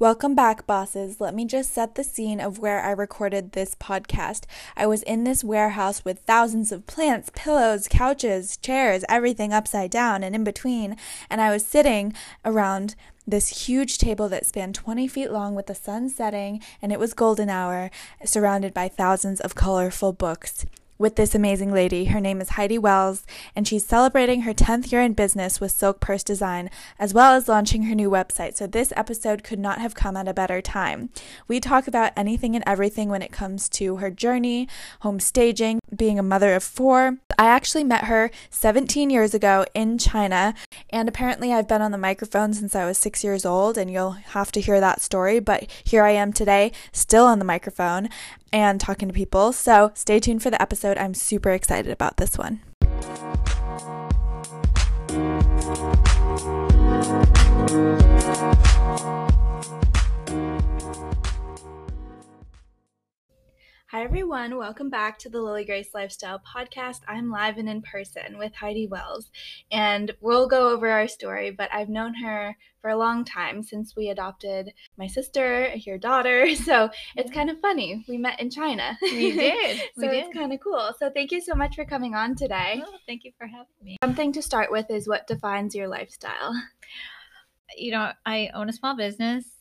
Welcome back, bosses. Let me just set the scene of where I recorded this podcast. I was in this warehouse with thousands of plants, pillows, couches, chairs, everything upside down and in between, and I was sitting around this huge table that spanned 20 feet long with the sun setting, and it was golden hour, surrounded by thousands of colorful books with this amazing lady. Her name is Heidi Wells, and she's celebrating her 10th year in business with Silk Purse Design, as well as launching her new website. So, this episode could not have come at a better time. We talk about anything and everything when it comes to her journey, home staging, being a mother of four. I actually met her 17 years ago in China, and apparently I've been on the microphone since I was six years old, and you'll have to hear that story. But here I am today, still on the microphone and talking to people. So stay tuned for the episode. I'm super excited about this one. Hi, everyone. Welcome back to the Lily Grace Lifestyle Podcast. I'm live and in person with Heidi Wells, and we'll go over our story. But I've known her for a long time since we adopted my sister, your daughter. So it's kind of funny. We met in China. We did. so we did. it's kind of cool. So thank you so much for coming on today. Oh, thank you for having me. Something to start with is what defines your lifestyle. You know, I own a small business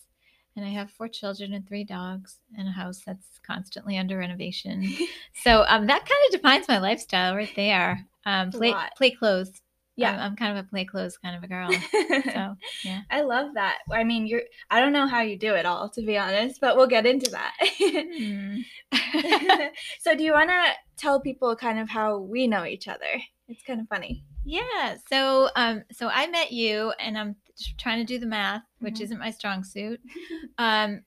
and I have four children and three dogs and a house that's constantly under renovation. so um, that kind of defines my lifestyle right there. Um, play, play clothes. Yeah. I'm, I'm kind of a play clothes kind of a girl. So yeah. I love that. I mean, you're I don't know how you do it all to be honest, but we'll get into that. Hmm. so do you want to tell people kind of how we know each other? It's kind of funny. yeah. So um, so I met you, and I'm trying to do the math, which Mhm. isn't my strong suit. Um,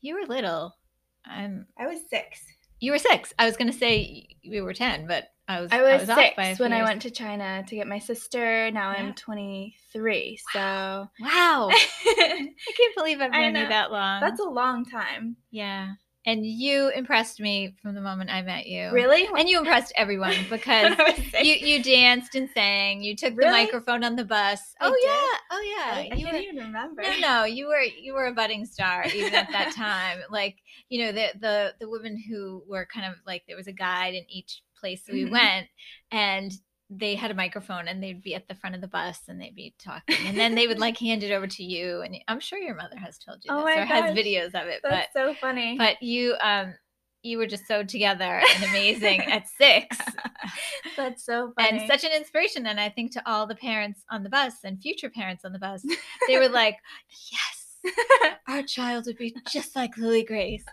you were little. I'm. I was 6. You were six. I was going to say we were 10, but I was, I was, off 6 by a when few I went to China to get my sister. Now Yeah. I'm 23. So Wow. I can't believe I've I known you that long. That's a long time. yeah. And you impressed me from the moment I met you. Really? And you impressed everyone because When I was six? you you danced and sang. You took the microphone on the bus. I oh did? yeah. Oh yeah. I, you can't were, even remember. no, no, you were you were a budding star even at that time. Like you know the the the women who were kind of like there was a guide in each place that we Mhm. went, and they had a microphone and they'd be at the front of the bus and they'd be talking, and then they would like hand it over to you. And I'm sure your mother has told you Oh this or has videos of it, That's but so funny. but you um you were just so together and amazing at six That's so funny. and such an inspiration and i think to all the parents on the bus and future parents on the bus they were like yes our child would be just like lily grace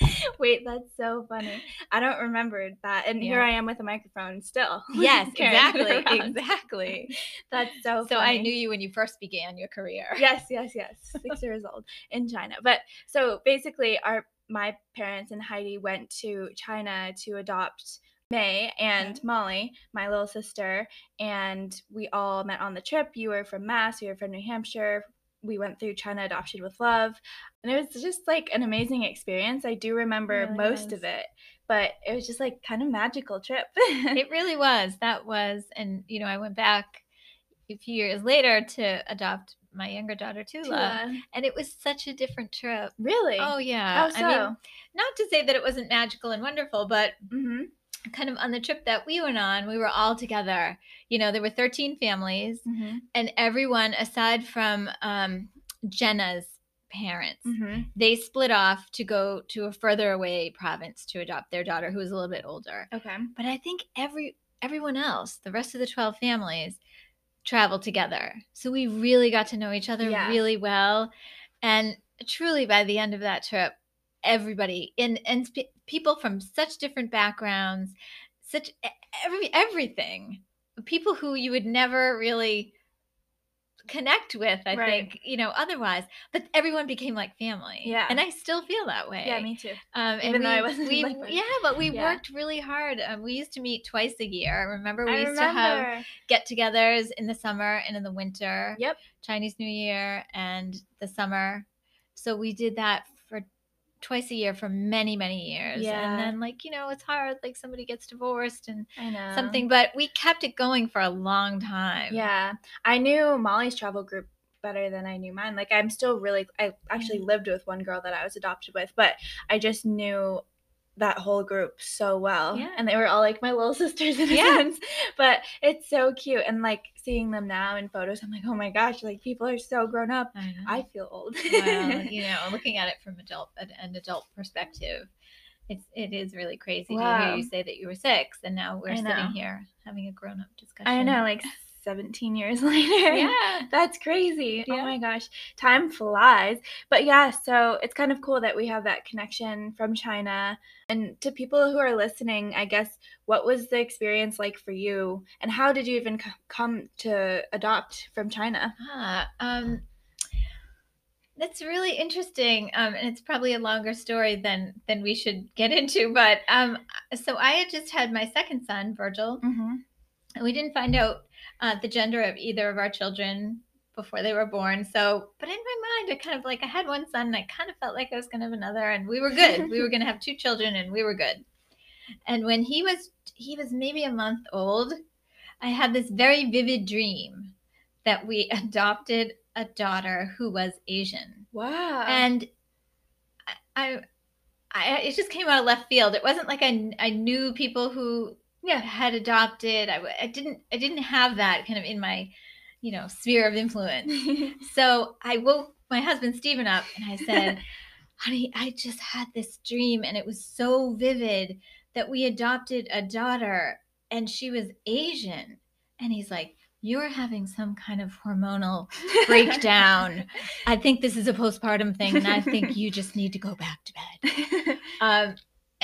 Wait, that's so funny. I don't remember that, and here I am with a microphone still. yes exactly exactly That's so. so i knew you when you first began your career Yes, yes, yes. Six years old in China, but so basically, our my parents and Heidi went to China to adopt May and Okay. Molly, my little sister, and we all met on the trip. You were from Mass, you were from New Hampshire. We went through China Adoption with Love, and it was just like an amazing experience. I do remember really most was. of it, but it was just like kind of magical trip. it really was that was and you know i went back a few years later to adopt my younger daughter tula, Tula. and it was such a different trip Really? oh yeah How i so? mean not to say that it wasn't magical and wonderful but mm-hmm. kind of on the trip that we went on, we were all together. You know, there were 13 families, Mm-hmm. and everyone, aside from um, Jenna's parents, Mm-hmm. they split off to go to a further away province to adopt their daughter, who was a little bit older. Okay. But I think every everyone else, the rest of the 12 families, traveled together. So we really got to know each other Yeah. really well. And truly by the end of that trip, everybody in and sp- people from such different backgrounds, such every everything. People who you would never really connect with, I Right. think, you know, otherwise. But everyone became like family. Yeah. And I still feel that way. Yeah, me too. Um, Even though I wasn't we, like yeah, but we Yeah. worked really hard. Um, we used to meet twice a year. Remember, we I used to have get-togethers in the summer and in the winter. Yep. Chinese New Year and the summer. So we did that twice a year for many, many years. Yeah. And then, like you know, it's hard. Like somebody gets divorced and I know. something, but we kept it going for a long time. Yeah. I knew Molly's travel group better than I knew mine. Like I'm still really I actually Mhm. lived with one girl that I was adopted with, but I just knew that whole group so well. Yeah. And they were all like my little sisters in a Yeah. sense. But it's so cute. And like seeing them now in photos, I'm like, oh my gosh, like people are so grown up. I. I feel old. well, you know, looking at it from adult an, an adult perspective, it's it is really crazy to hear you say that you were six, and now we're sitting here having a grown up discussion. I know, like 17 years later. yeah, That's crazy. Yeah. Oh my gosh. Time flies. But yeah, so it's kind of cool that we have that connection from China. And to people who are listening, I guess, what was the experience like for you? And how did you even come to adopt from China? Ah, um, that's really interesting, um, and it's probably a longer story than than we should get into. But um, so I had just had my second son, Virgil, Mm-hmm. and we didn't find out uh, the gender of either of our children before they were born. So, but in my mind, I kind of like I had one son, and I kind of felt like I was going to have another, and we were good. we were going to have two children, and we were good. And when he was he was maybe a month old, I had this very vivid dream that we adopted a daughter who was Asian, Wow. and I. I, it just came out of left field. It wasn't like I, I knew people who yeah. had adopted. I didn't I didn't have that kind of in my, you know, sphere of influence. So I woke my husband Stephen up and I said, "Honey, I just had this dream and it was so vivid that we adopted a daughter and she was Asian." And he's like, "You're having some kind of hormonal breakdown. I think this is a postpartum thing and I think you just need to go back to bed." Um,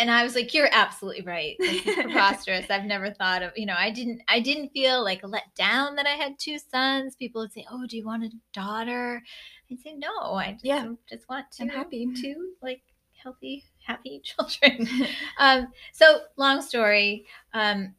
and I was like, "You're absolutely right. This is preposterous. I've never thought of. You know, I didn't. I didn't feel like let down that I had two sons. People would say, "Oh, do you want a daughter?" I'd say, "No. I just, Yeah. just want two, I'm happy. two like healthy, happy children." um, so, long story. Um,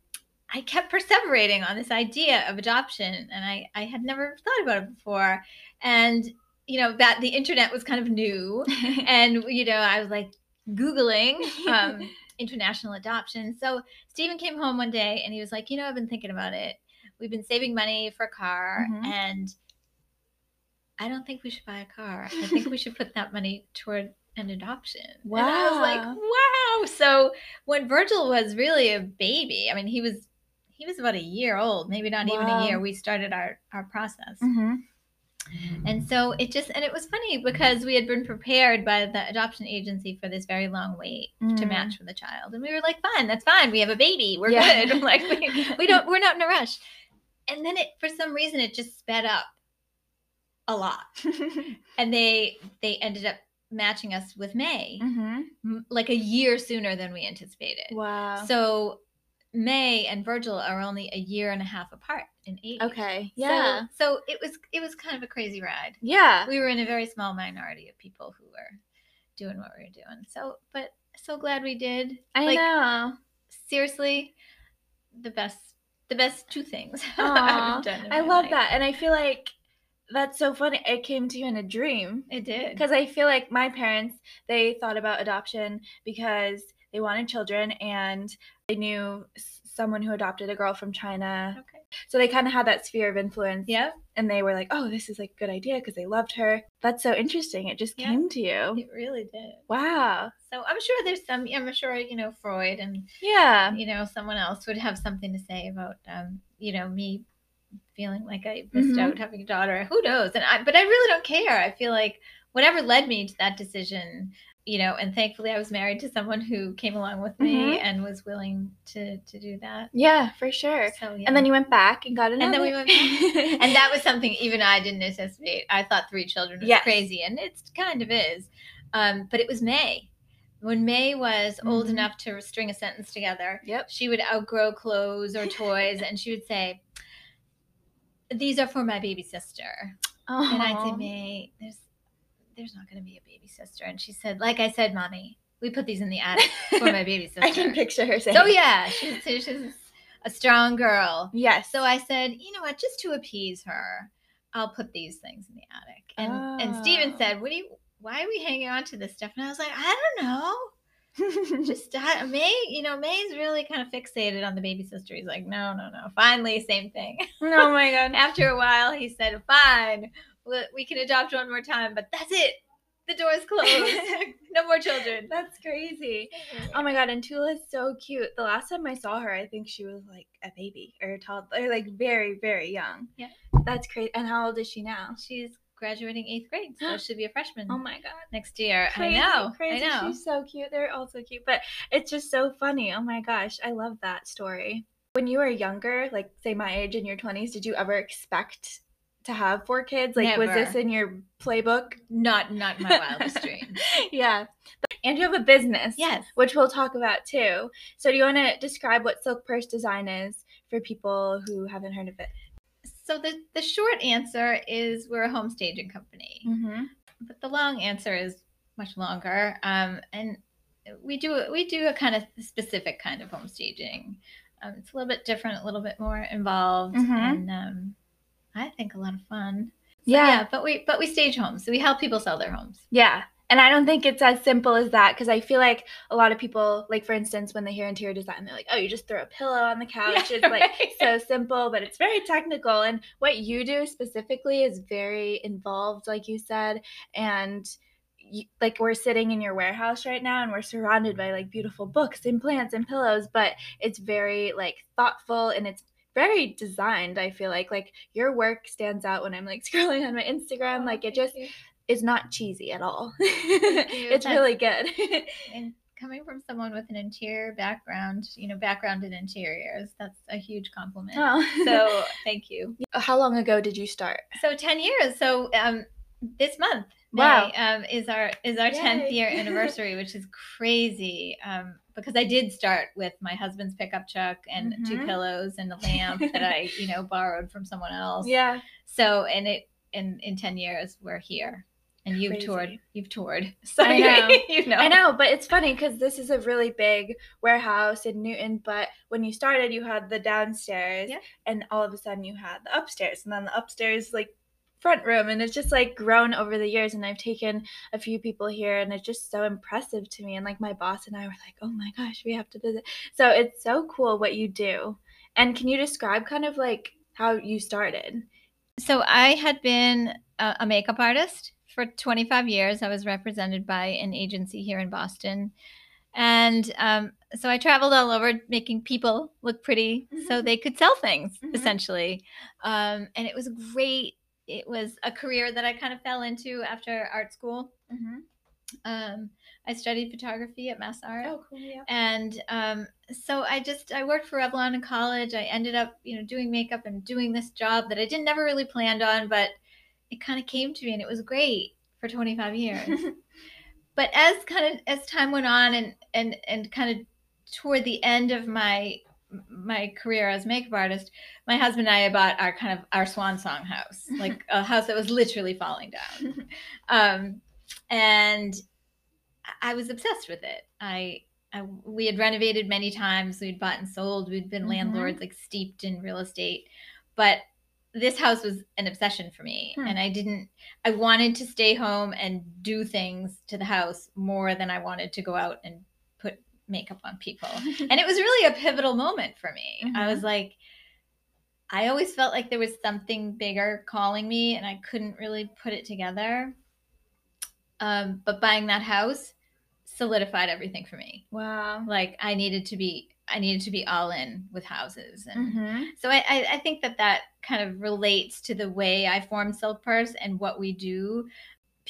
I kept perseverating on this idea of adoption, and I I had never thought about it before, and you know that the internet was kind of new and you know i was like googling um, international adoption. So stephen came home one day and he was like you know i've been thinking about it. We've been saving money for a car Mhm. and i don't think we should buy a car. I think we should put that money toward an adoption. And i was like Wow. wow. So when virgil was really a baby i mean he was he was about a year old maybe not even a year we started our our process. Hmm and so it just, and it was funny because we had been prepared by the adoption agency for this very long wait to Mm. match with a child. And we were like, fine, that's fine. We have a baby. We're Yeah. good. like, we, we don't, we're not in a rush. And then it, for some reason, it just sped up a lot. And they, they ended up matching us with May, hmm like a year sooner than we anticipated. Wow. So May and Virgil are only a year and a half apart in age. okay. Yeah. so it was, it was kind of a crazy ride yeah. we were in a very small minority of people who were doing what we were doing. So, but so glad we did. I like, know. Seriously, the best, the best two things done. I love life. that. And I feel like that's so funny. It came to you in a dream. It did. Because I feel like my parents, they thought about adoption because they wanted children and they knew someone who adopted a girl from China. Okay. So they kind of had that sphere of influence. Yeah, And they were like, oh, this is like a good idea because they loved her. That's so interesting. It just Yeah. came to you. it really did. Wow. So I'm sure there's some. I'm sure you know Freud and Yeah. you know someone else would have something to say about um, you know me feeling like I missed Mhm. out having a daughter. Who knows? And I, but I really don't care. I feel like whatever led me to that decision, you know, and thankfully I was married to someone who came along with me Mhm. and was willing to to do that. Yeah, for sure. So yeah. And then you went back and got another. And then we went back. and that was something even I didn't anticipate. I thought three children was Yes. crazy, and it kind of is. Um, but it was May. When May was old Mhm. enough to string a sentence together, Yep. she would outgrow clothes or toys, and she would say, "These are for my baby sister." And I'd say, "May, there's, there's not going to be a baby sister." And she said, "Like I said, mommy, we put these in the attic for my baby sister." I can picture her saying. So yeah, she's, she's a strong girl. Yes. So I said, you know what, just to appease her, I'll put these things in the attic. And and Steven Oh. said, What do you why are we hanging on to this stuff? And I was like, I don't know. Just I, May, you know, May's really kind of fixated on the baby sister. He's like, no, no, no. Finally, same thing. oh my god. After a while, he said, fine, we- we can adopt one more time, but that's it. The door's closed. no more children. That's crazy. Mm-hmm. Oh my god, and Tula is so cute. The last time I saw her, I think she was like a baby or a toddler, like very, very young. Yeah. That's crazy. And how old is she now? She's graduating eighth grade, so she'll be a freshman Oh my god. next year. Crazy, I know. Crazy. I know. She's so cute. They're all so cute. But it's just so funny. Oh my gosh. I love that story. When you were younger, like say my age in your 20s, did you ever expect to have four kids? Like was this in your playbook? Not not my wildest dreams. yeah. And you have a business. Yes. Which we'll talk about too. So do you want to describe what Silk Purse Design is for people who haven't heard of it? So the the short answer is we're a home staging company, Mm-hmm. but the long answer is much longer. Um, and we do we do a kind of specific kind of home staging. Um, it's a little bit different, a little bit more involved, Mhm. and um, I think a lot of fun. So, Yeah. yeah, but we but we stage homes, so we help people sell their homes. Yeah. And I don't think it's as simple as that because I feel like a lot of people, like for instance, when they hear interior design, they're like, oh, you just throw a pillow on the couch. Yeah, it's like so simple, but it's very technical. And what you do specifically is very involved, like you said. And you, like we're sitting in your warehouse right now and we're surrounded by like beautiful books and plants and pillows, but it's very like thoughtful and it's very designed i feel like like your work stands out when i'm like scrolling on my instagram like it just is not cheesy at all. it's That's- really good. and coming from someone with an interior background, you know, background in interiors, that's a huge compliment. oh. So thank you. how long ago did you start? So ten years. So um, this month, Wow. Um, is our is our tenth year anniversary, which is crazy. Um, because I did start with my husband's pickup truck and two Mhm. pillows and a lamp that I, you know, borrowed from someone else. Yeah. So and it in in ten years we're here, and you've Crazy. toured. You've toured. So I know. you know. I know, but it's funny because this is a really big warehouse in Newton. But when you started, you had the downstairs, Yeah. and all of a sudden you had the upstairs, and then the upstairs like front room, and it's just like grown over the years. And I've taken a few people here, and it's just so impressive to me. And like my boss and I were like, "Oh my gosh, we have to visit." So it's so cool what you do. And can you describe kind of like how you started? So I had been a, a makeup artist for 25 years. I was represented by an agency here in Boston. And um, so I traveled all over making people look pretty so Mhm. they could sell things, Mhm. essentially. Um, and it was great. It was a career that I kind of fell into after art school. Mm-hmm. Um, I studied photography at Mass Art Oh, cool. Yeah. and um, so I just I worked for Revlon in college. I ended up you know doing makeup and doing this job that I didn't never really planned on, but it kind of came to me and it was great for 25 years. but as kind of as time went on and and and kind of toward the end of my my career as makeup artist, my husband and I bought our kind of our swan song house, like a house that was literally falling down um, and I was obsessed with it. I, I we had renovated many times. We'd bought and sold. We'd been Mhm. landlords, like steeped in real estate. But this house was an obsession for me, Hmm. and I didn't. I wanted to stay home and do things to the house more than I wanted to go out and put makeup on people. and it was really a pivotal moment for me. I was like. I always felt like there was something bigger calling me, and I couldn't really put it together. Um, but buying that house solidified everything for me. wow. Like I needed to be, I needed to be all in with houses, and Mm-hmm. so I, I, I think that that kind of relates to the way I formed Silk Purse and what we do.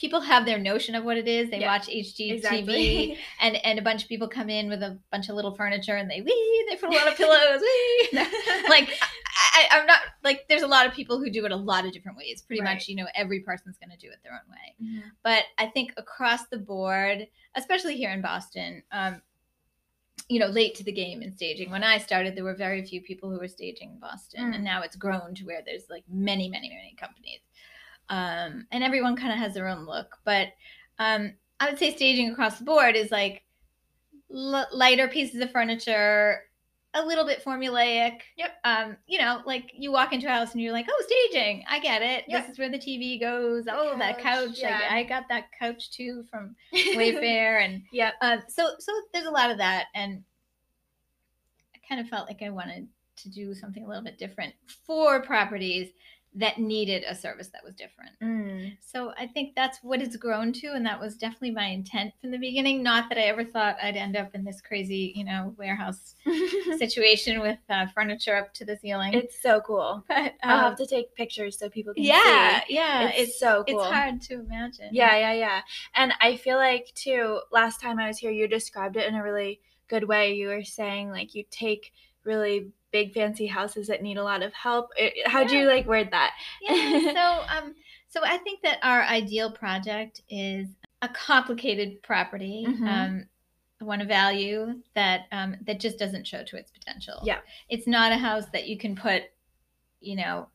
People have their notion of what it is. They Yeah, watch HGTV, Exactly. and and a bunch of people come in with a bunch of little furniture, and they wee, they put a lot of pillows, wee. like I, I'm not like there's a lot of people who do it a lot of different ways. Pretty Right. much, you know, every person's going to do it their own way. Mhm. But I think across the board, especially here in Boston, um, you know, late to the game in staging. When I started, there were very few people who were staging in Boston, Mm. and now it's grown to where there's like many, many, many companies, um, and everyone kind of has their own look. But um, I would say staging across the board is like l- lighter pieces of furniture, a little bit formulaic. Yep. Um, you know, like you walk into a house and you're like, oh, staging. I get it. Yep. This is where the TV goes. oh, that couch, couch. yeah. I, I got that couch too from Wayfair, and yeah. um, so so there's a lot of that, and I kind of felt like I wanted to do something a little bit different for properties that needed a service that was different. Mm. So I think that's what it's grown to, and that was definitely my intent from the beginning. Not that I ever thought I'd end up in this crazy, you know, warehouse situation with uh, furniture up to the ceiling. it's so cool. but I'll um, have to take pictures so people can see. yeah, see. yeah, It's, so cool. it's hard to imagine. Yeah, yeah, yeah. And I feel like too, last time I was here, you described it in a really good way. You were saying like you take really big fancy houses that need a lot of help. It- How'd you like word that? yeah so um so i think that our ideal project is a complicated property Mhm. um one of value that um that just doesn't show to its potential Yeah. it's not a house that you can put you know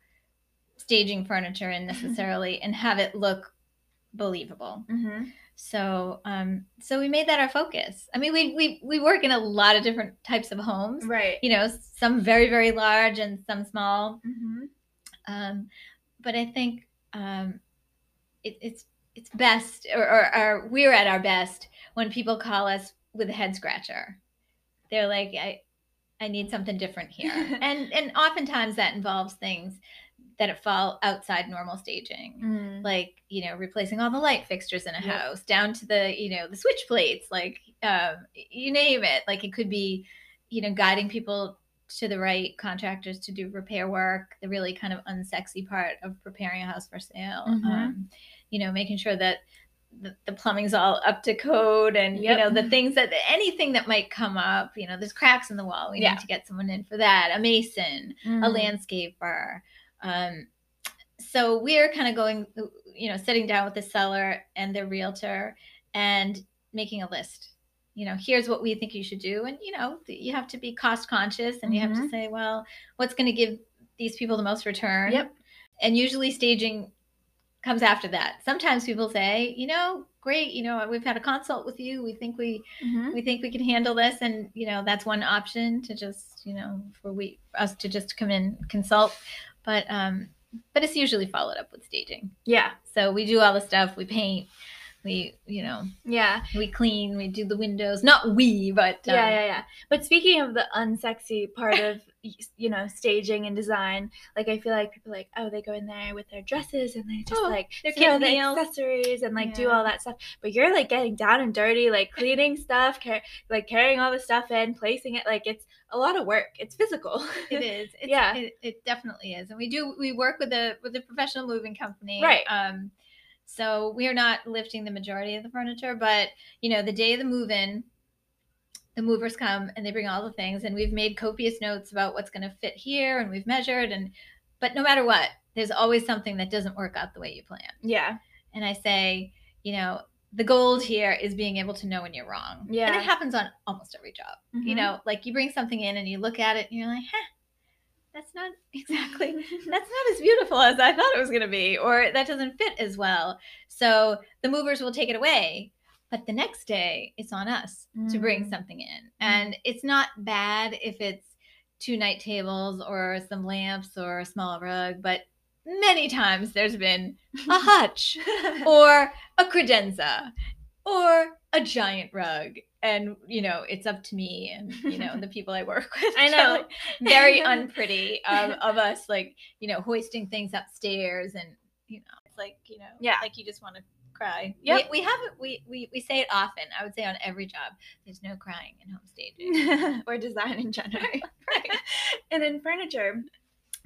staging furniture in necessarily and have it look believable Mm-hmm. So um so we made that our focus i mean we we, we work in a lot of different types of homes Right. you know some very very large and some small Mm-hmm. um, but I think um, it, it's it's best, or, or, or we're at our best when people call us with a head scratcher. They're like, I I need something different here, and and oftentimes that involves things that it fall outside normal staging. Mm. Like you know, replacing all the light fixtures in a Yep. house, down to the you know the switch plates, like um, you name it. Like it could be, you know, guiding people to the right contractors to do repair work, the really kind of unsexy part of preparing a house for sale. Mhm. Um, you know, making sure that the, the plumbing's all up to code and, Yep. you know, the things that anything that might come up, you know, there's cracks in the wall. We Yeah. need to get someone in for that, a mason, a Mm. landscaper. Um, so we're kind of going, you know, sitting down with the seller and the realtor and making a list. You know, here's what we think you should do. And, you know, you have to be cost conscious and you have to Mhm. say, well, what's going to give these people the most return? Yep. And usually staging comes after that. Sometimes people say, you know, great, you know, we've had a consult with you. We think we Mhm. we think we can handle this and you know that's one option to just you know for we us to just come in consult but um but it's usually followed up with staging Yeah. so we do all the stuff we paint we you know Yeah. we clean we do the windows not we but um, yeah, yeah, yeah. But speaking of the unsexy part of you know staging and design, like I feel like people are like oh they go in there with their dresses and they just Oh, like throw kid the accessories and like do all that stuff. But you're like getting down and dirty, like cleaning stuff, car- like carrying all the stuff in, placing it. Like it's a lot of work. It's physical. it is it's, Yeah. it, it definitely is and we do we work with a with a professional moving company Right. um so we're not lifting the majority of the furniture but you know the day of the move in the movers come and they bring all the things and we've made copious notes about what's going to fit here and we've measured and but no matter what there's always something that doesn't work out the way you plan yeah. and i say you know the gold here is being able to know when you're wrong Yeah. and it happens on almost every job you Mhm. know like you bring something in and you look at it and you're like huh that's not exactly that's not as beautiful as i thought it was going to be or that doesn't fit as well. So the movers will take it away but the next day it's on us to bring Mm. something in. And it's not bad if it's two night tables or some lamps or a small rug but many times there's been a hutch or a credenza or a giant rug and you know it's up to me and you know the people i work with I know. like, very unpretty of, of us like you know hoisting things upstairs and you know it's like you know Yeah. like you just want to cry yeah we, we have it we, we we say it often i would say on every job there's no crying in home staging or design in general. right. and in furniture,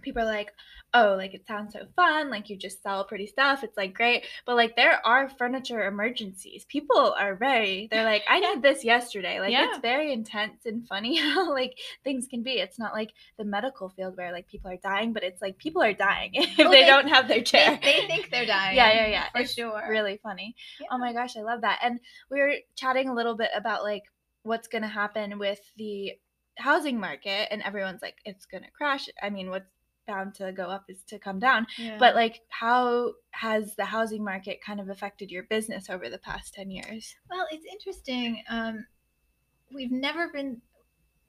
people are like, oh, like it sounds so fun. Like you just sell pretty stuff. It's like great. But like there are furniture emergencies. People are very, they're like, I Yeah. did this yesterday. Like Yeah. it's very intense and funny how like things can be. It's not like the medical field where like people are dying, but it's like people are dying if Well, they, they- don't have their they, chair. they think they're dying Yeah, yeah, yeah. for It's sure really funny. Oh yeah. Oh my gosh, I love that. And we were chatting a little bit about like what's going to happen with the housing market and everyone's like it's going to crash. I mean, what's bound to go up is to come down. Yeah. But like how has the housing market kind of affected your business over the past 10 years? Well, it's interesting. Um, we've never been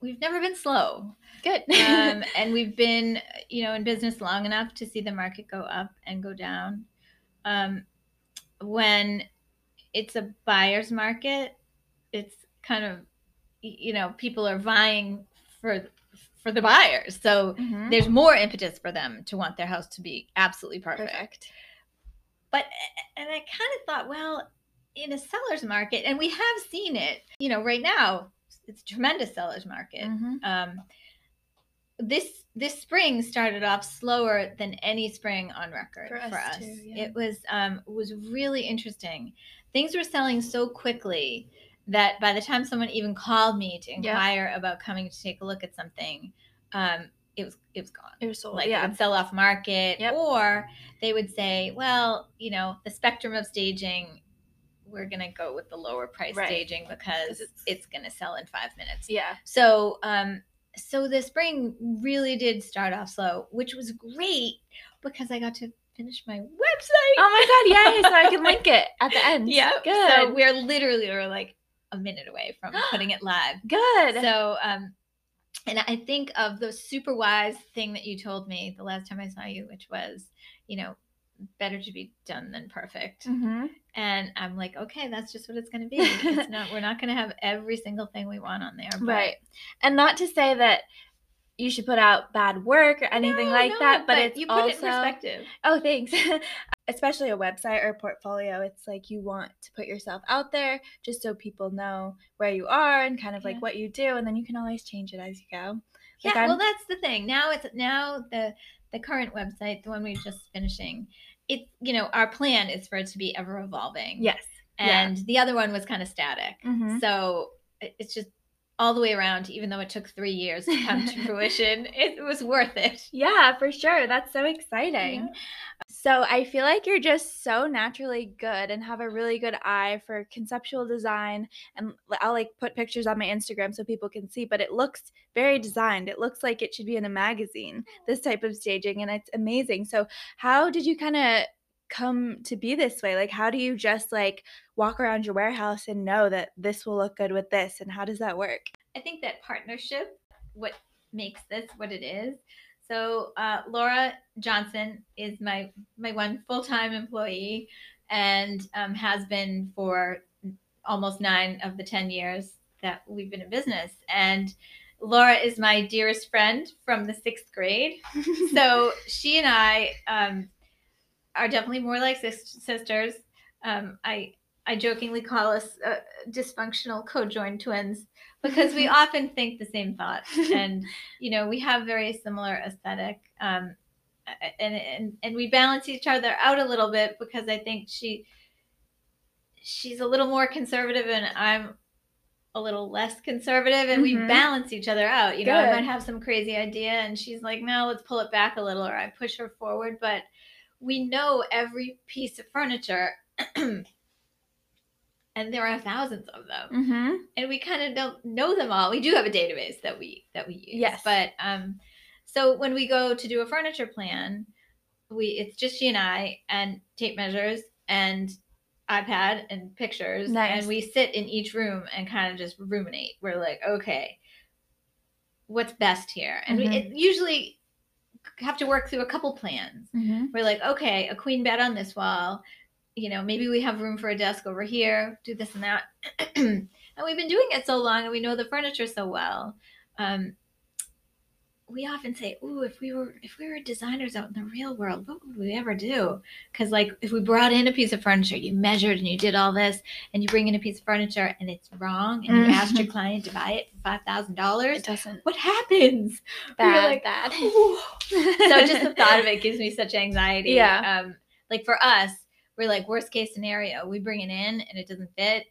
we've never been slow, Good. um, and we've been you know in business long enough to see the market go up and go down. Um, when it's a buyer's market, it's kind of you know people are vying for for the buyers. So Mhm. there's more impetus for them to want their house to be absolutely perfect. Perfect. But and I kind of thought, well, in a seller's market, and we have seen it, you know, right now, it's a tremendous seller's market. Mhm. Um, this this spring started off slower than any spring on record For for us us. too, yeah. It was um, was really interesting. Things were selling so quickly that by the time someone even called me to Yeah. inquire about coming to take a look at something, um, it was it was gone It was sold. like it yeah. would sell off market Yep. or they would say well you know the spectrum of staging we're going to go with the lower price Right. staging because it's- it's, going to sell in five minutes Yeah. so um so the spring really did start off slow which was great because i got to finish my website Oh my god, yay! So I can link it at the end. yeah Good. so we're literally we're like a minute away from putting it live Good. so, um, and I think of the super wise thing that you told me the last time I saw you, which was, you know, better to be done than perfect. hmm And I'm like, okay, that's just what it's going to be. It's not, we're not going to have every single thing we want on there. But Right. And not to say that you should put out bad work or anything No, like no, that, but, it's you put also it in perspective. Oh, thanks. Especially a website or a portfolio, it's like you want to put yourself out there just so people know where you are and kind of like what you do, and then you can always change it as you go. Like, Yeah, I'm- well, that's the thing. Now it's now the the current website, the one we're just finishing. It you know our plan is for it to be ever evolving. Yes. yeah. and the other one was kind of static. Mhm. So it's just all the way around. Even though it took three years to come to fruition, it was worth it. Yeah, for sure. That's so exciting. Yeah. So I feel like you're just so naturally good and have a really good eye for conceptual design. And I'll like put pictures on my Instagram so people can see, but it looks very designed. It looks like it should be in a magazine, this type of staging, and it's amazing. So how did you kind of come to be this way? Like, how do you just like walk around your warehouse and know that this will look good with this? And how does that work? I think that partnership, what makes this what it is. So uh, Laura Johnson is my my one full time employee, and um, has been for almost nine of the ten years that we've been in business. And Laura is my dearest friend from the sixth grade. so she and I um, are definitely more like sis- sisters. Um, I I jokingly call us uh, dysfunctional co-joined twins because we often think the same thoughts, and you know we have very similar aesthetic. Um, and, and and we balance each other out a little bit because I think she she's a little more conservative and I'm a little less conservative and we Mhm. balance each other out. You know, I might have some crazy idea and she's like, no, let's pull it back a little, or I push her forward. But we know every piece of furniture, and there are thousands of them, mm-hmm. and we kind of don't know them all. We do have a database that we that we use. Yes. But um, so when we go to do a furniture plan, we it's just she and I and tape measures and iPad and pictures, Nice. and we sit in each room and kind of just ruminate. We're like, okay, what's best here? And Mhm. we it usually have to work through a couple plans. Mm-hmm. We're like, okay, a queen bed on this wall. You know, maybe we have room for a desk over here. Do this and that. and we've been doing it so long, and we know the furniture so well. Um, we often say, "Ooh, if we were if we were designers out in the real world, what would we ever do?" Because like, if we brought in a piece of furniture, you measured and you did all this, and you bring in a piece of furniture and it's wrong, and you asked your client to buy it for five thousand dollars, It doesn't what happens? bad, like, bad. So just the thought of it gives me such anxiety. Yeah. Um, like for us, we're like worst case scenario, we bring it in and it doesn't fit.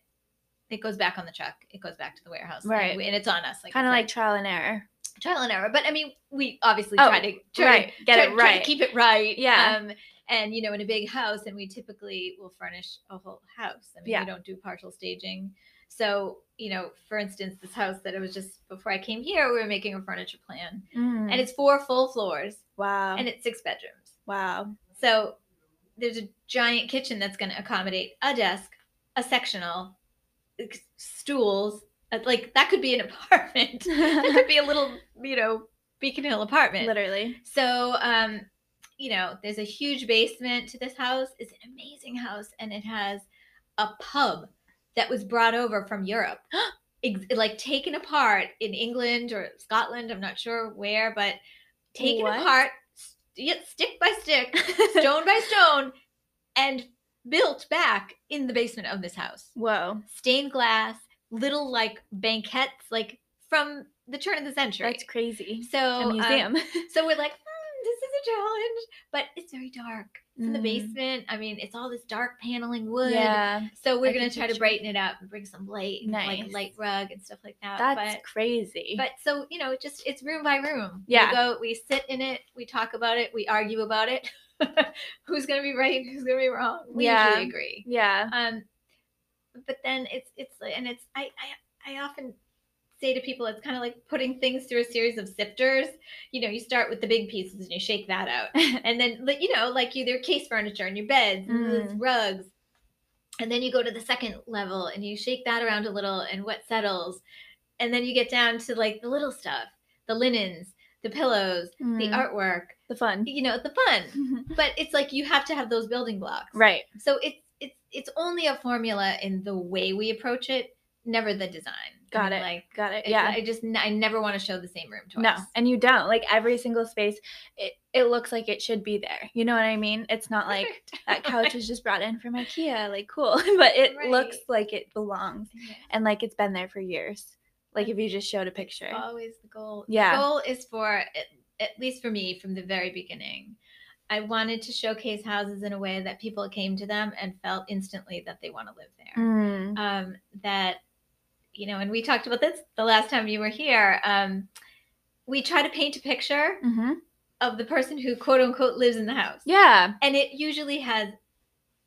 It goes back on the truck. It goes back to the warehouse. and Right. we- And, it's on us. Like kind of like trial and error. Trial and error. But I mean, we obviously Oh, try to try right. to, Get try, it try to right. keep it right. Yeah. Um, and you know, in a big house, and we typically will furnish a whole house. I mean, Yeah. we don't do partial staging. So, you know, for instance, this house that it was just before I came here, we were making a furniture plan, Mm. and it's four full floors, wow. and it's six bedrooms. wow. So there's a giant kitchen that's going to accommodate a desk, a sectional, stools. Uh, Like that could be an apartment. that could be a little, you know, Beacon Hill apartment. Literally. So, um, you know, there's a huge basement to this house. It's an amazing house, and it has a pub that was brought over from Europe. like taken apart in England or Scotland. I'm not sure where, but taken What? apart, st- stick by stick, stone by stone, and built back in the basement of this house. Whoa, Stained glass, little like banquettes, like from the turn of the century. that's crazy. so A um, museum. so we're like, hmm, this is a challenge, but it's very dark. It's in the Mm. basement. I mean, it's all this dark paneling wood. yeah, So we're I gonna try to brighten it up and bring some light, and, like Nice. light rug and stuff like that. that's but crazy. but so you know, just it's room by room. Yeah. we go, we sit in it, we talk about it, we argue about it. who's gonna be right? Who's gonna be wrong? We Yeah. usually agree. yeah, Um, but then it's it's and it's I I, I often say to people it's kind of like putting things through a series of sifters. You know, you start with the big pieces and you shake that out, and then like, you know like either case furniture and your beds and Mm. rugs and then you go to the second level and you shake that around a little and what settles and then you get down to like the little stuff the linens the pillows the Mm. artwork the fun. you know the fun but it's like you have to have those building blocks right. so it's it's it's only a formula in the way we approach it never the design I Got mean, it. like Got it. yeah i just i never want to show the same room twice No, and you don't. Like every single space, it, it looks like it should be there. You know what I mean? It's not like that couch was just brought in from IKEA. Like cool, but it looks like it belongs Yeah. and like it's been there for years. Like if you just showed a It's picture. always the goal. Yeah. The goal is for at least for me from the very beginning. I wanted to showcase houses in a way that people came to them and felt instantly that they want to live there. Mm. Um, that you know, and we talked about this the last time you were here. Um, we try to paint a picture hmm of the person who quote unquote lives in the house. Yeah. And it usually has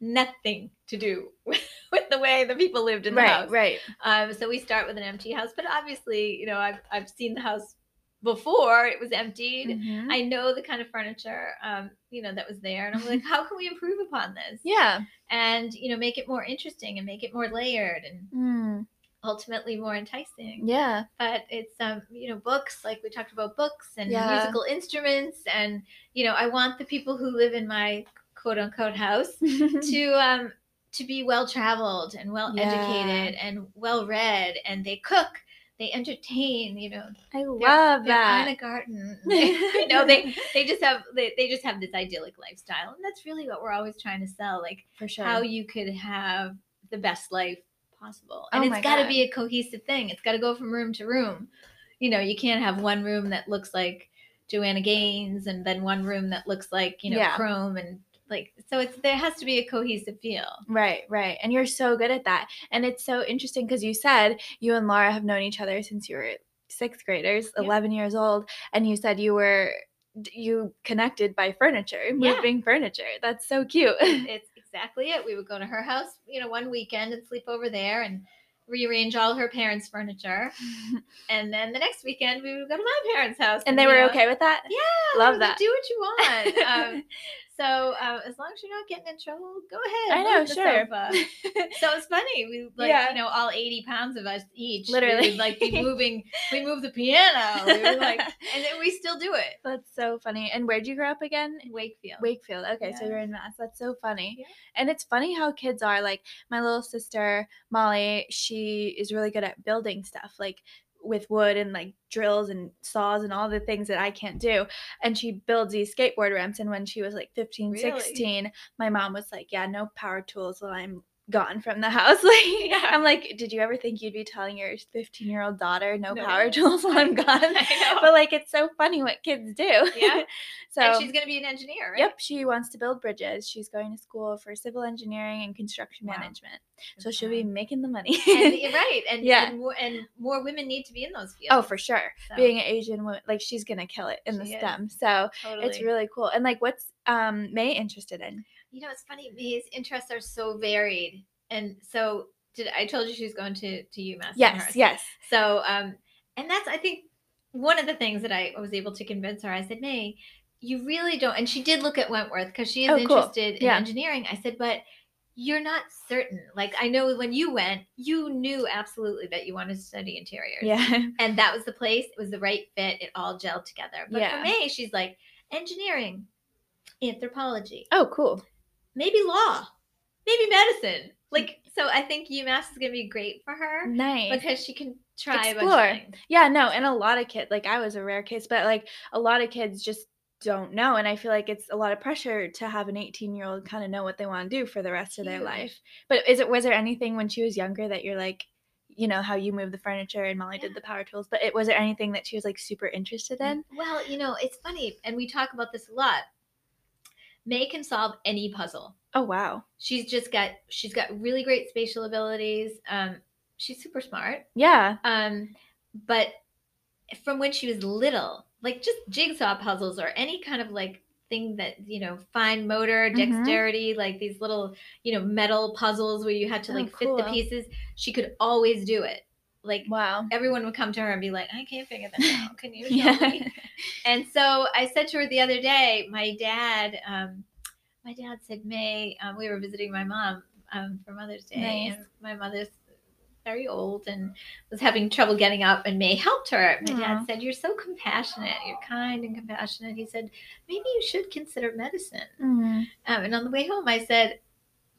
nothing to do with, with the way the people lived in the Right. house. Right. Um, so we start with an empty house, but obviously, you know, I've I've seen the house before it was emptied. Mhm. I know the kind of furniture, um, you know, that was there, and I'm like, how can we improve upon this? Yeah. and you know, make it more interesting and make it more layered and Mm. ultimately more enticing. Yeah. But it's um, you know, books like we talked about books and Yeah. musical instruments, and you know, I want the people who live in my quote unquote house to um to be well traveled and well Yeah. educated and well read and they cook they entertain you know I love they're that. Ina Garten you know they they just have they, they just have this idyllic lifestyle and that's really what we're always trying to sell like for sure. how you could have the best life possible and Oh it's got to be a cohesive thing it's got to go from room to room you know you can't have one room that looks like Joanna Gaines and then one room that looks like you know Yeah. chrome and like so it's there has to be a cohesive feel Right, right. And you're so good at that. And it's so interesting because you said you and Laura have known each other since you were sixth graders, Yeah. 11 years old. And you said you were, you connected by furniture, Yeah. moving furniture. That's so cute. it's exactly it. We would go to her house, you know, one weekend and sleep over there and rearrange all her parents' furniture. And then the next weekend we would go to my parents' house. and they were know, okay with that? Yeah, Love were like, that. Do what you want. um, so uh, as long as you're not getting in trouble, go ahead. I know, sure. so it's funny. We like Yeah. you know all eighty pounds of us each. Literally. would, like be moving. we move the piano. We were like, and then we still do it. That's so funny. And where'd you grow up again? In Wakefield. Wakefield. Okay, so you're in Mass. That's so funny. Yeah. And it's funny how kids are. Like my little sister Molly, she is really good at building stuff, like with wood and like drills and saws and all the things that I can't do. And she builds these skateboard ramps. And when she was like 15, Really? 16, my mom was like, "Yeah, no power tools while I'm." Gone from the house like Yeah. i'm like did you ever think you'd be telling your 15 year old daughter no, No. power tools while i'm gone but like it's so funny what kids do Yeah. so and she's gonna be an engineer, right? Yep, she wants to build bridges. She's going to school for civil engineering and construction Wow. management. So she'll be making the money. and right, and Yeah. and more, and more women need to be in those fields. oh, for sure. So, Being an Asian woman, like she's gonna kill it in the She is. STEM. So totally. it's really cool. And like, what's um May interested in? You know, it's funny. May's interests are so varied, and so did I told you she was going to to UMass? Yes, yes. So, um, and that's I think one of the things that I was able to convince her. I said, May, you really don't. And she did look at Wentworth because she is Oh, cool. interested in Yeah. engineering. I said, but you're not certain. Like I know when you went, you knew absolutely that you wanted to study interiors. Yeah. and that was the place. It was the right fit. It all gelled together. But Yeah. for May, she's like engineering, anthropology, Oh, cool. Maybe law, maybe medicine. Hmm. Like so I think UMass is gonna be great for her Nice. because she can try a bunch Explore. Yeah, no, and a lot of kids, like I was a rare case, but like a lot of kids just don't know. And I feel like it's a lot of pressure to have an 18 year old kind of know what they want to do for the rest of their life. But is it, was there anything when she was younger that you're like, you know, how you move the furniture and Molly did the power tools, but it was there anything that she was like super interested in? Well, you know, it's funny, and we talk about this a lot. May can solve any puzzle. Oh, wow. She's just got she's got really great spatial abilities. Um, she's super smart. Yeah. Um, but from when she was little, like just jigsaw puzzles or any kind of like thing that you know, fine motor Mhm. dexterity, like these little you know metal puzzles where you had to Oh, like fit the pieces. She could always do it. Like Wow. everyone would come to her and be like, "I can't figure that out. Can you Yeah. me?" And so I said to her the other day, my dad, um, my dad said, May, um, we were visiting my mom um, for Mother's Day, Nice. and my mother's very old and was having trouble getting up, and May helped her. My Aw. dad said, You're so compassionate, you're kind and compassionate. He said, Maybe you should consider medicine. Mm. Um, and on the way home, I said,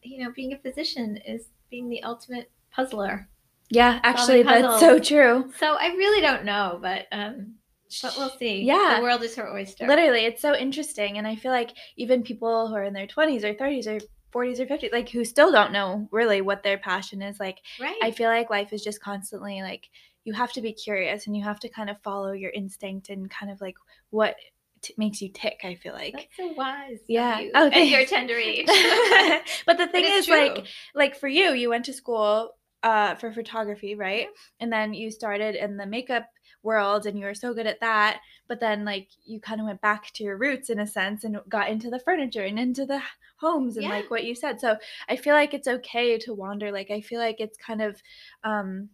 You know, being a physician is being the ultimate puzzler. Yeah, actually, that's so true. So I really don't know, but um, but we'll see. Yeah. the world is her oyster. Literally, it's so interesting. And I feel like even people who are in their 20s or 30s or 40s or 50s, like who still don't know really what their passion is, like right? I feel like life is just constantly like you have to be curious and you have to kind of follow your instinct and kind of like what t- makes you tick. I feel like. That's so wise. Yeah. you at your tender age. but the thing is, it's like, like for you, you went to school uh, for photography, right? And then you started in the makeup world, and you were so good at that. But then, like, you kind of went back to your roots in a sense, and got into the furniture and into the homes, and Yeah. like what you said. So I feel like it's okay to wander. Like, I feel like it's kind of. um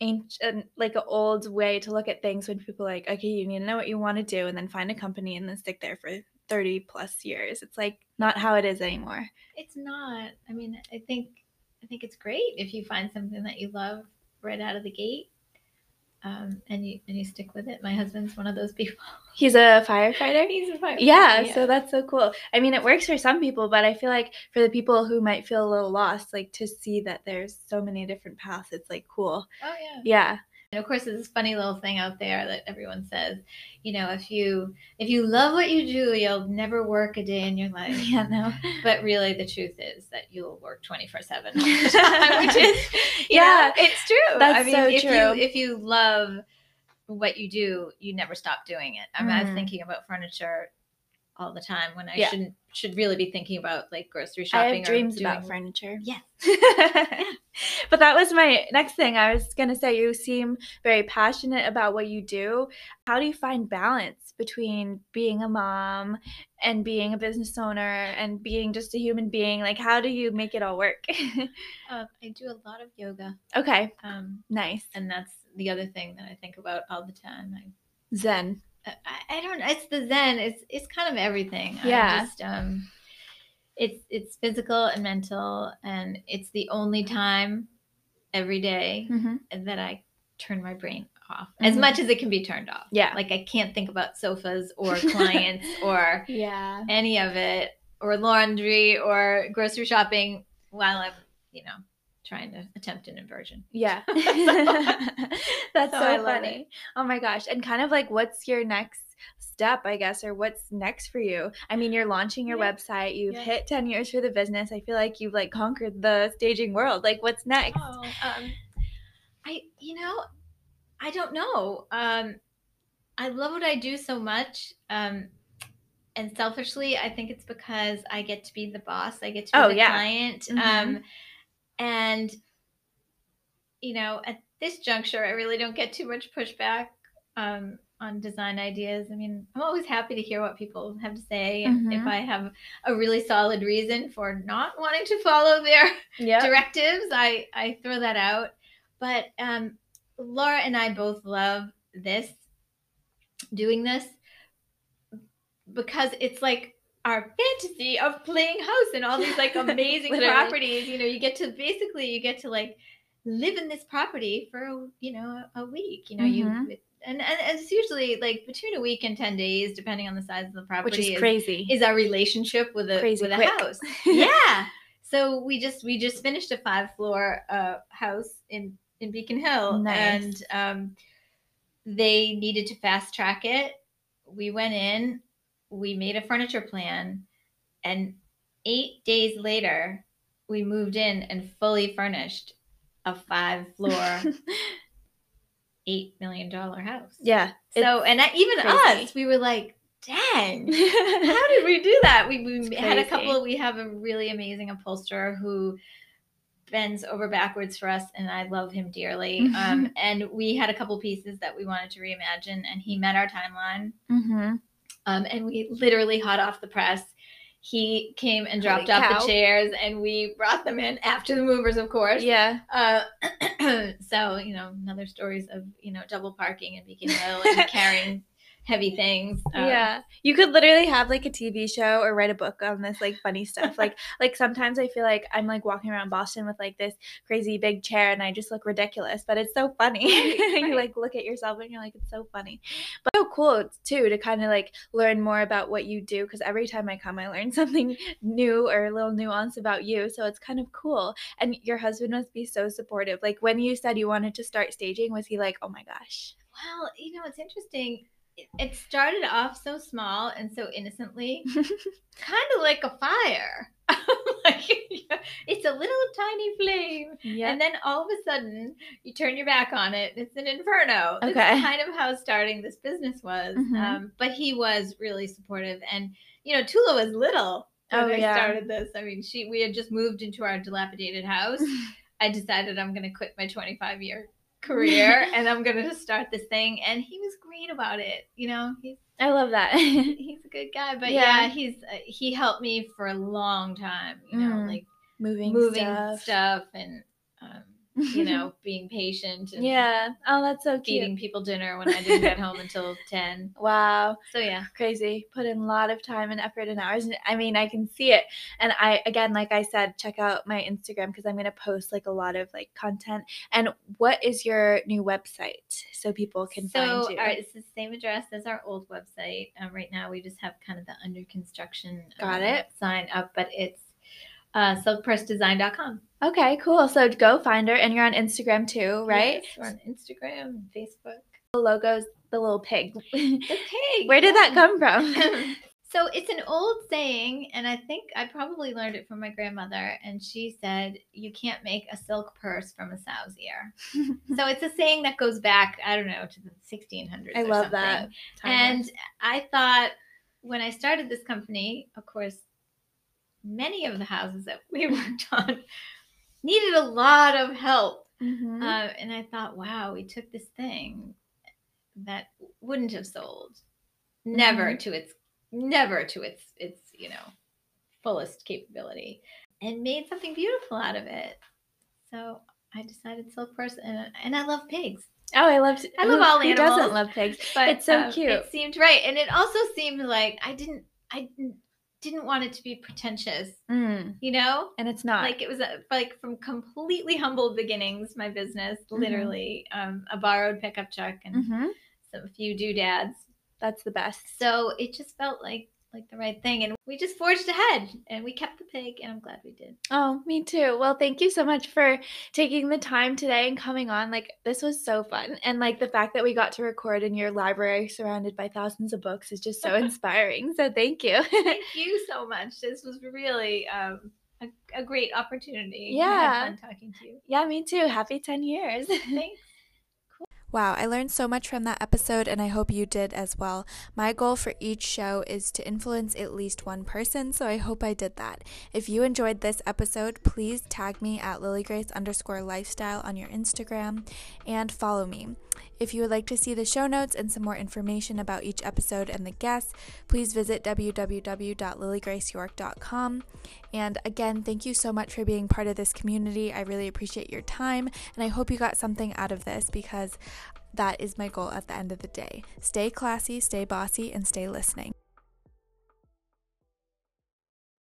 ancient like an old way to look at things when people are like okay you need to know what you want to do and then find a company and then stick there for 30 plus years it's like not how it is anymore it's not. I mean, I think I think it's great if you find something that you love right out of the gate, um, and you and you stick with it. My husband's one of those people. he's a firefighter He's a firefighter. yeah, so that's so cool i mean it works for some people but i feel like for the people who might feel a little lost like to see that there's so many different paths it's like cool oh yeah. yeah And of course, there's this funny little thing out there that everyone says, you know, if you if you love what you do, you'll never work a day in your life. yeah no But really, the truth is that you'll work 24 7 all the time, which is, Yeah, know, it's true. that's I mean, so if true. You, if you love what you do, you never stop doing it. I mean, I was Mhm. thinking about furniture all the time when I Yeah. shouldn't should really be thinking about like grocery shopping. i have or dreams about doing- furniture. Yeah. but that was my next thing. I was going to say you seem very passionate about what you do. How do you find balance between being a mom and being a business owner and being just a human being? Like how do you make it all work? Uh, I do a lot of yoga, okay. Um, nice. and that's the other thing that I think about all the time. I zen I, I don't. It's the Zen. It's it's kind of everything. I Yeah. just um it's it's physical and mental and it's the only time every day mm-hmm. that I turn my brain off. As Mhm. much as it can be turned off. Yeah. Like I can't think about sofas or clients or yeah any of it or laundry or grocery shopping while I'm, you know, trying to attempt an inversion. Yeah. That's So so, funny. Oh my gosh. And kind of like what's your next step, I guess, or what's next for you? I mean, you're launching your Yeah. website, you've Yeah. hit 10 years for the business. I feel like you've like conquered the staging world. Like what's next? Oh, um, I you know, I don't know. Um, I love what I do so much. Um, and selfishly, I think it's because I get to be the boss. I get to be Oh, the yeah. client. Mhm. Um, and you know, at this juncture, I really don't get too much pushback um, on design ideas. I mean, I'm always happy to hear what people have to say, and if. I have a really solid reason for not wanting to follow their Yeah. directives i i throw that out but um laura and i both love this doing this because it's like our fantasy of playing house and all these like amazing properties you know you get to basically you get to like live in this property for you know a, week you know you Mhm. and, and and it's usually like between a week and 10 days depending on the size of the property Which is crazy. is our relationship with a Crazy with a quick. house yeah. so we just we just finished a five floor uh, house in in Beacon Hill, Nice. and um, they needed to fast track it. We went in, we made a furniture plan, and eight days later, we moved in and fully furnished a five floor, eight million dollar house. yeah. So, and even crazy. us, we were like, dang, how did we do that? We, we had a couple. We have a really amazing upholsterer who bends over backwards for us, and I love him dearly. Um, and we had a couple pieces that we wanted to reimagine, and he met our timeline. Mhm. Um, and we literally hot off the press. He came and dropped Holy off cow. the chairs, and we brought them in after the movers, of course. Yeah. Uh, so you know, another stories of you know double parking and Beacon Hill and carrying heavy things. Um, yeah. You could literally have like a TV show or write a book on this like funny stuff. Like like sometimes I feel like I'm like walking around Boston with like this crazy big chair and I just look ridiculous, but it's so funny. You like look at yourself and you're like it's so funny. But so cool too to kind of like learn more about what you do because every time I come I learn something new or a little nuance about you. So it's kind of cool. And your husband must be so supportive. Like when you said you wanted to start staging, was he like, "Oh my gosh." Well, you know, it's interesting. It, started off so small and so innocently, kind of like a fire. like, it's a little tiny flame. Yeah. And then all of a sudden, you turn your back on it. It's an inferno. Okay. That's kind of how starting this business was. Mhm. Um, but he was really supportive. And, you know, Tula was little when Oh, I yeah. started this. I mean, she we had just moved into our dilapidated house. I decided I'm going to quit my 25 year career and I'm going to start this thing. And he was great about it. You know, he's I love that. he's a good guy. But yeah, Yeah. he's uh, he helped me for a long time. You know, Mm. like Moving, moving stuff. stuff, and you know being patient and yeah. Oh, that's so cute. feeding people dinner when I didn't get home until 10. Wow, So yeah. crazy. Put in a lot of time and effort and hours. I mean, I can see it. And I, again, like I said, check out my Instagram because I'm going to post like a lot of like content. And what is your new website so people can so, find you? all right, it's the same address as our old website. Um, right now, we just have kind of the under construction Got uh, it. sign up, but it's uh, silkpursedesign.com. Okay, cool. So go find her. And you're on Instagram too, right? Yes, we're on Instagram and Facebook. The logo's the little pig. Okay. Where did that come from? so it's an old saying, and I think I probably learned it from my grandmother. And she said, "You can't make a silk purse from a sow's ear." so it's a saying that goes back, I don't know, to the 1600s. I love something. that. And I thought when I started this company, of course, many of the houses that we worked on needed a lot of help. Mhm. Uh, and I thought, wow, we took this thing that wouldn't have sold, never Mm-hmm. to its, never to its, its, you know, fullest capability, and made something beautiful out of it. So I decided silk purse, and, and I love pigs. oh, I love. I love who- all Who animals. doesn't love pigs? But It's so um, cute. It seemed right, and it also seemed like I didn't, I didn't, want it to be pretentious, Mm, you know. and it's not. Like it was a, like from completely humble beginnings, my business, Mhm. literally um, a borrowed pickup truck and Mhm. some few doodads. That's the best. So it just felt like like the right thing, and we just forged ahead, and we kept the pig, and I'm glad we did. Oh, me too. Well, thank you so much for taking the time today and coming on. Like, this was so fun. And like the fact that we got to record in your library surrounded by thousands of books is just so inspiring. So, thank you. Thank you so much. This was really um, a, a great opportunity. Yeah. fun talking to you. yeah, me too. Happy 10 years. Thanks. Wow, I learned so much from that episode, and I hope you did as well. My goal for each show is to influence at least one person, so I hope I did that. If you enjoyed this episode, please tag me at lilygrace underscore lifestyle on your Instagram and follow me. If you would like to see the show notes and some more information about each episode and the guests, please visit www.lilygraceyork.com. And again, thank you so much for being part of this community. I really appreciate your time, and I hope you got something out of this because that is my goal at the end of the day. Stay classy, stay bossy, and stay listening.